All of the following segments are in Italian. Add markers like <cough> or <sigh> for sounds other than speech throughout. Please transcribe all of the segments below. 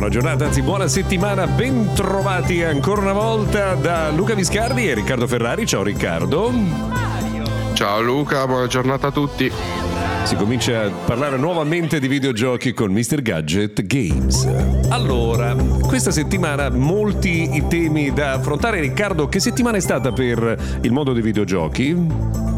Buona giornata, anzi buona settimana, ben trovati ancora una volta da Luca Viscardi e Riccardo Ferrari. Ciao Riccardo. Ciao Luca, buona giornata a tutti. Si comincia a parlare nuovamente di videogiochi con Mr. Gadget Games. Allora, questa settimana molti i temi da affrontare. Riccardo, che settimana è stata per il mondo dei videogiochi?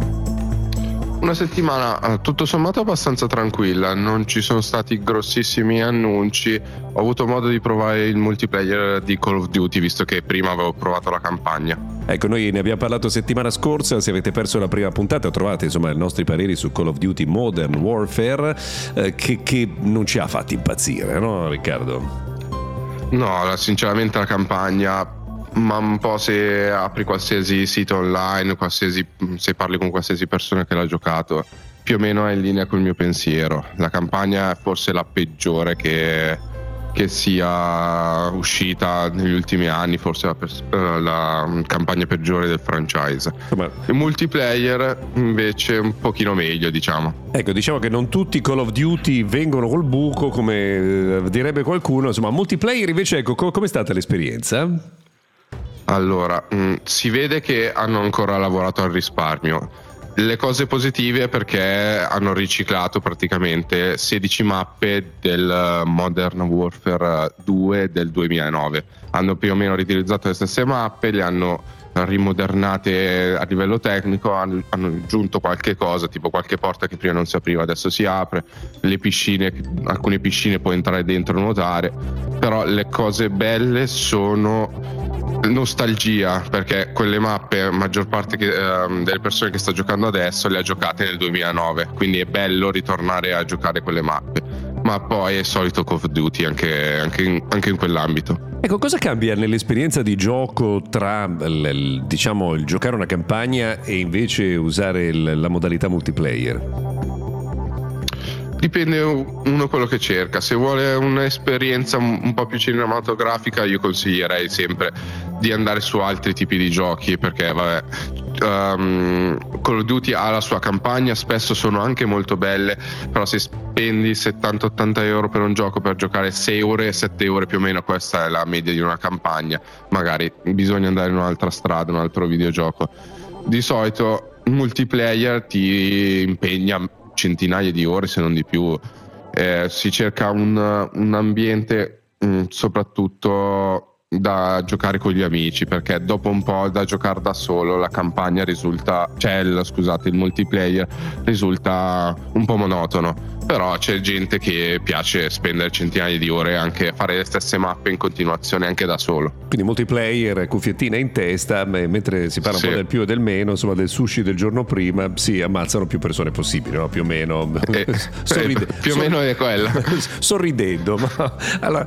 Una settimana eh, tutto sommato abbastanza tranquilla, non ci sono stati grossissimi annunci, ho avuto modo di provare il multiplayer di Call of Duty visto che prima avevo provato la campagna. Ecco, noi ne abbiamo parlato settimana scorsa, se avete perso la prima puntata trovate insomma i nostri pareri su Call of Duty Modern Warfare eh, che, che non ci ha fatti impazzire, no Riccardo? No, sinceramente la campagna ma un po' se apri qualsiasi sito online, qualsiasi, se parli con qualsiasi persona che l'ha giocato, più o meno è in linea col mio pensiero. La campagna è forse la peggiore che, che sia uscita negli ultimi anni, forse la, pers- eh, la campagna peggiore del franchise. Insomma, il multiplayer invece un pochino meglio, diciamo. Ecco, diciamo che non tutti Call of Duty vengono col buco, come eh, direbbe qualcuno, insomma, multiplayer invece, ecco, co- com'è stata l'esperienza? Allora, mh, mm, si vede che hanno ancora lavorato al risparmio. Le cose positive perché hanno riciclato praticamente 16 mappe del Modern Warfare 2 del 2009. Hanno più o meno riutilizzato le stesse mappe, le hanno rimodernate a livello tecnico, hanno, hanno, aggiunto qualche cosa, tipo qualche porta che prima non si apriva, adesso si apre, le piscine, alcune piscine puoi entrare dentro e nuotare, però le cose belle sono nostalgia perché quelle mappe maggior parte che, uh, delle persone che sta giocando adesso le ha giocate nel 2009 quindi è bello ritornare a giocare quelle mappe ma poi è solito Call of Duty anche, anche, in, anche in, quell'ambito Ecco, cosa cambia nell'esperienza di gioco tra diciamo, il giocare una campagna e invece usare la modalità multiplayer? Dipende uno quello che cerca. Se vuole un'esperienza un po' più cinematografica, io consiglierei sempre di andare su altri tipi di giochi perché vabbè, um, Call of Duty ha la sua campagna, spesso sono anche molto belle, però se spendi 70-80 euro per un gioco per giocare 6 ore, 7 ore più o meno, questa è la media di una campagna, magari bisogna andare in un'altra strada, un altro videogioco. Di solito multiplayer ti impegna centinaia di ore se non di più. Eh, si cerca un, un ambiente mh, mm, soprattutto da giocare con gli amici perché dopo un po' da giocare da solo la campagna risulta cioè il, scusate il multiplayer risulta un po' monotono però c'è gente che piace spendere centinaia di ore anche a fare le stesse mappe in continuazione anche da solo quindi multiplayer cuffiettine in testa mentre si parla sì. un po' del più e del meno insomma del sushi del giorno prima si ammazzano più persone possibili no? più o meno eh, <laughs> Sorride- <laughs> più o meno è quella <laughs> sorridendo ma allora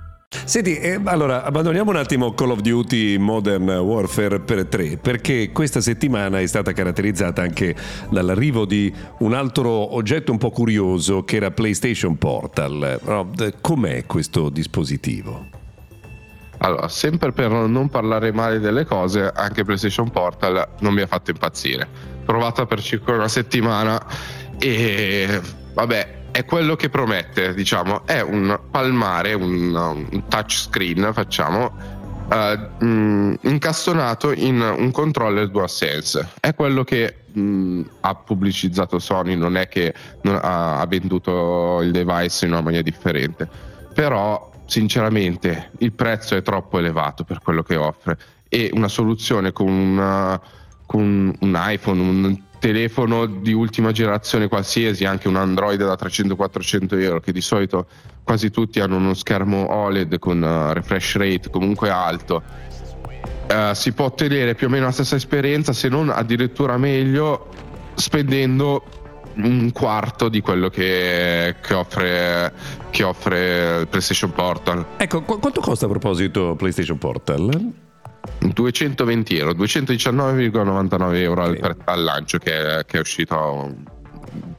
Senti, eh, allora abbandoniamo un attimo Call of Duty Modern Warfare per 3 perché questa settimana è stata caratterizzata anche dall'arrivo di un altro oggetto un po' curioso che era PlayStation Portal. com'è questo dispositivo? Allora, sempre per non parlare male delle cose, anche PlayStation Portal non mi ha fatto impazzire. Provata per circa una settimana e vabbè, è quello che promette, diciamo, è un palmare, un, un touchscreen, facciamo, uh, mh, incastonato in un controller DualSense. È quello che mh, ha pubblicizzato Sony, non è che non ha, ha venduto il device in una maniera differente. Però, sinceramente, il prezzo è troppo elevato per quello che offre e una soluzione con, una, con un iPhone, un telefono di ultima generazione qualsiasi, anche un Android da 300-400 euro, che di solito quasi tutti hanno uno schermo OLED con uh, refresh rate comunque alto, uh, si può ottenere più o meno la stessa esperienza, se non addirittura meglio, spendendo un quarto di quello che, che, offre, che offre PlayStation Portal. Ecco, qu- quanto costa a proposito PlayStation Portal? 220 euro, 219,99 euro al, al lancio che è, che è uscito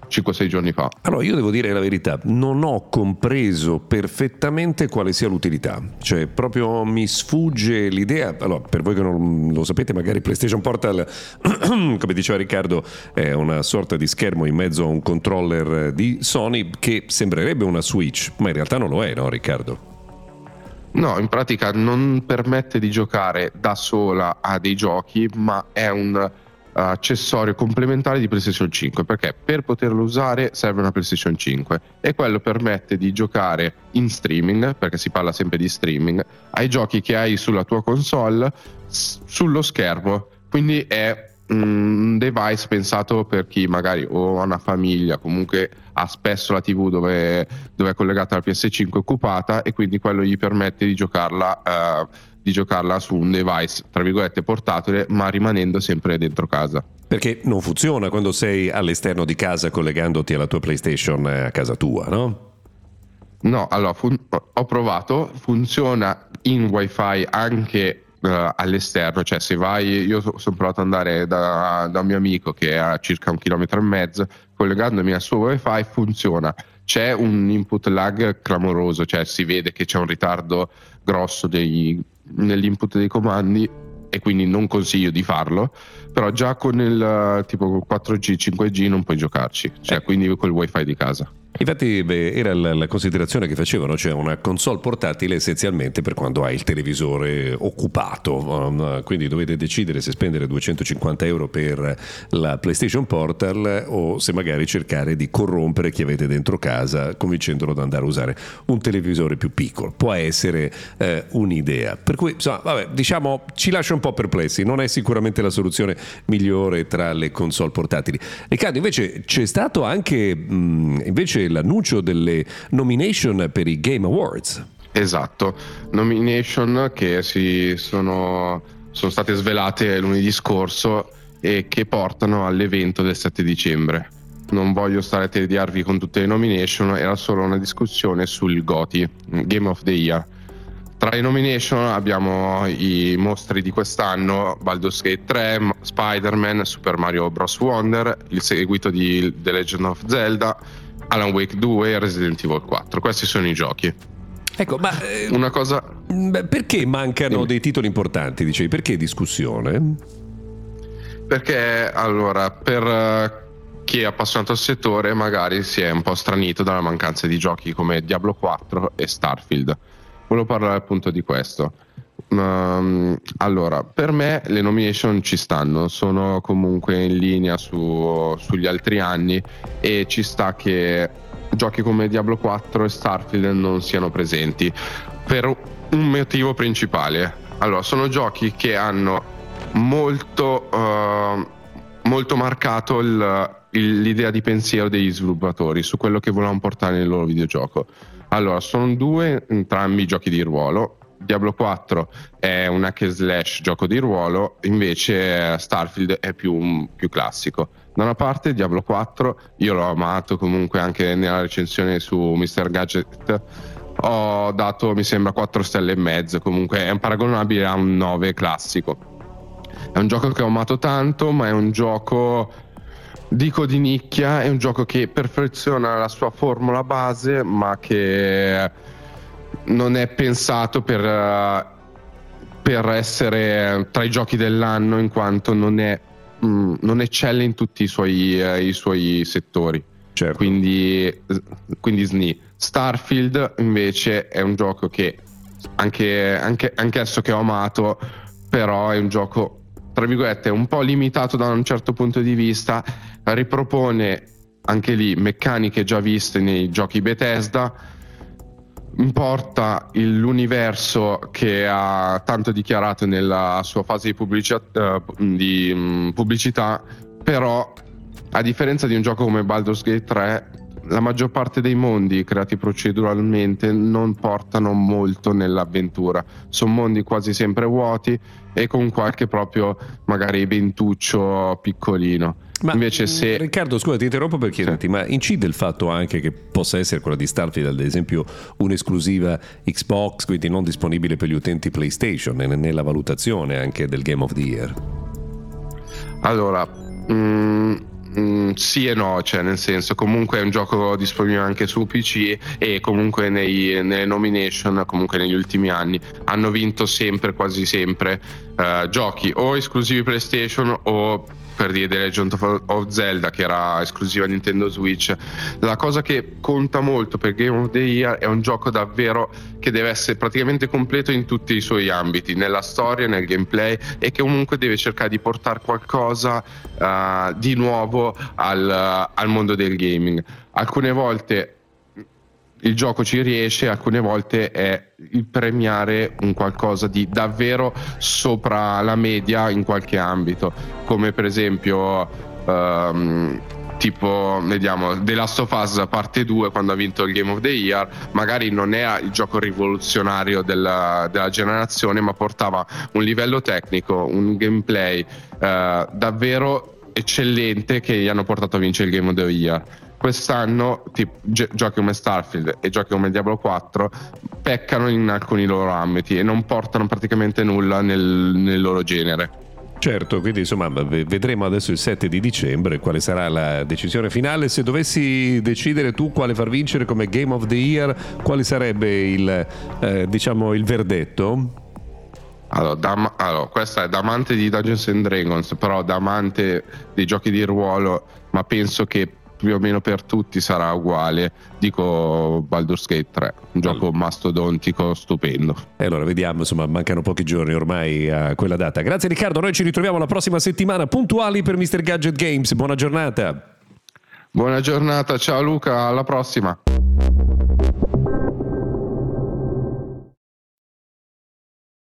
5-6 giorni fa. Allora, io devo dire la verità, non ho compreso perfettamente quale sia l'utilità, cioè proprio mi sfugge l'idea, allora per voi che non lo sapete, magari PlayStation Portal, <clears throat> come diceva Riccardo, è una sorta di schermo in mezzo a un controller di Sony che sembrerebbe una Switch, ma in realtà non lo è, no Riccardo? No, in pratica non permette di giocare da sola a dei giochi, ma è un accessorio complementare di PlayStation 5 perché per poterlo usare serve una PlayStation 5 e quello permette di giocare in streaming perché si parla sempre di streaming ai giochi che hai sulla tua console sullo schermo. Quindi è un device pensato per chi magari o ha una famiglia comunque ha spesso la tv dove, dove è collegata la PS5 occupata e quindi quello gli permette di giocarla uh, di giocarla su un device, tra virgolette, portatile, ma rimanendo sempre dentro casa. Perché non funziona quando sei all'esterno di casa collegandoti alla tua PlayStation a casa tua, no? No, allora fun- ho provato, funziona in wifi anche uh, all'esterno, cioè se vai, io sono provato ad andare da, da, un mio amico che è a circa un chilometro e mezzo, collegandomi al suo wifi funziona. C'è un input lag clamoroso, cioè si vede che c'è un ritardo grosso dei, nell'input dei comandi e quindi non consiglio di farlo, però già con il tipo 4G, 5G non puoi giocarci, cioè eh. quindi col wifi di casa. Infatti beh, era la, la, considerazione che facevano, cioè una console portatile essenzialmente per quando hai il televisore occupato, um, quindi dovete decidere se spendere 250 euro per la PlayStation Portal o se magari cercare di corrompere chi avete dentro casa convincendolo ad andare a usare un televisore più piccolo. Può essere eh, un'idea. Per cui insomma, vabbè, diciamo ci lascia un po' perplessi, non è sicuramente la soluzione migliore tra le console portatili. Riccardo, invece c'è stato anche mh, invece l'annuncio delle nomination per i Game Awards. Esatto, nomination che si sono, sono state svelate lunedì scorso e che portano all'evento del 7 dicembre. Non voglio stare a tediarvi con tutte le nomination, era solo una discussione sul GOTY, Game of the Year. Tra le nomination abbiamo i mostri di quest'anno, Baldur's Gate 3, Spider-Man, Super Mario Bros. Wonder, il seguito di The Legend of Zelda, Alan Wake 2 e Resident Evil 4. Questi sono i giochi. Ecco, ma eh, una cosa. Perché mancano Dimmi. dei titoli importanti? Dicevi, perché discussione? Perché allora, per eh, chi è appassionato al settore, magari si è un po' stranito dalla mancanza di giochi come Diablo 4 e Starfield. Volevo parlare appunto di questo. Um, allora, per me le nomination ci stanno, sono comunque in linea su, sugli altri anni e ci sta che giochi come Diablo 4 e Starfield non siano presenti per un motivo principale. Allora, sono giochi che hanno molto, uh, molto marcato il, il, l'idea di pensiero degli sviluppatori su quello che volevano portare nel loro videogioco. Allora, sono due entrambi giochi di ruolo Diablo 4 è un hack slash gioco di ruolo, invece Starfield è più, più, classico. Da una parte Diablo 4, io l'ho amato comunque anche nella recensione su Mr. Gadget, ho dato mi sembra 4 stelle e mezzo, comunque è paragonabile a un 9 classico. È un gioco che ho amato tanto, ma è un gioco dico di nicchia, è un gioco che perfeziona la sua formula base, ma che non è pensato per, uh, per, essere tra i giochi dell'anno in quanto non, è, mm, non eccelle in tutti i suoi, uh, i suoi settori. Certo. Quindi, quindi SNI. Starfield invece è un gioco che anche, anche, anch'esso che ho amato, però è un gioco tra virgolette un po' limitato da un certo punto di vista, ripropone anche lì meccaniche già viste nei giochi Bethesda importa l'universo che ha tanto dichiarato nella sua fase di, pubblici- uh, di um, pubblicità, però a differenza di un gioco come Baldur's Gate 3 la maggior parte dei mondi creati proceduralmente non portano molto nell'avventura. Sono mondi quasi sempre vuoti e con qualche proprio magari ventuccio piccolino. Ma Invece se... Riccardo, scusa, ti interrompo per chiederti, sì. ma incide il fatto anche che possa essere quella di Starfield, ad esempio, un'esclusiva Xbox, quindi non disponibile per gli utenti PlayStation, nella valutazione anche del Game of the Year? Allora, mm, Mm, sì e no, cioè nel senso comunque è un gioco disponibile anche su PC e comunque nei, nelle nomination, comunque negli ultimi anni hanno vinto sempre, quasi sempre, uh, giochi o esclusivi PlayStation o per dire The Legend of Zelda che era esclusiva Nintendo Switch. La cosa che conta molto per Game of the Year è un gioco davvero che deve essere praticamente completo in tutti i suoi ambiti nella storia, nel gameplay e che comunque deve cercare di portare qualcosa uh, di nuovo al, al mondo del gaming. Alcune volte il gioco ci riesce, alcune volte è il premiare un qualcosa di davvero sopra la media in qualche ambito, come per esempio um, tipo vediamo The Last of Us parte 2 quando ha vinto il Game of the Year magari non è il gioco rivoluzionario della, della generazione ma portava un livello tecnico un gameplay uh, davvero eccellente che gli hanno portato a vincere il Game of the Year quest'anno tipo, gi- giochi come Starfield e giochi come Diablo 4 peccano in alcuni loro ambiti e non portano praticamente nulla nel, nel loro genere. Certo, quindi insomma vedremo adesso il 7 di dicembre quale sarà la decisione finale. Se dovessi decidere tu quale far vincere come Game of the Year, quale sarebbe il, eh, diciamo, il verdetto? Allora, da, allora, questa è da amante di Dungeons and Dragons, però da amante dei giochi di ruolo, ma penso che più o meno per tutti sarà uguale. Dico Baldur's Gate 3, un gioco allora. mastodontico stupendo. E allora vediamo, insomma, mancano pochi giorni ormai a quella data. Grazie Riccardo, noi ci ritroviamo la prossima settimana puntuali per Mr. Gadget Games. Buona giornata. Buona giornata, ciao Luca, alla prossima.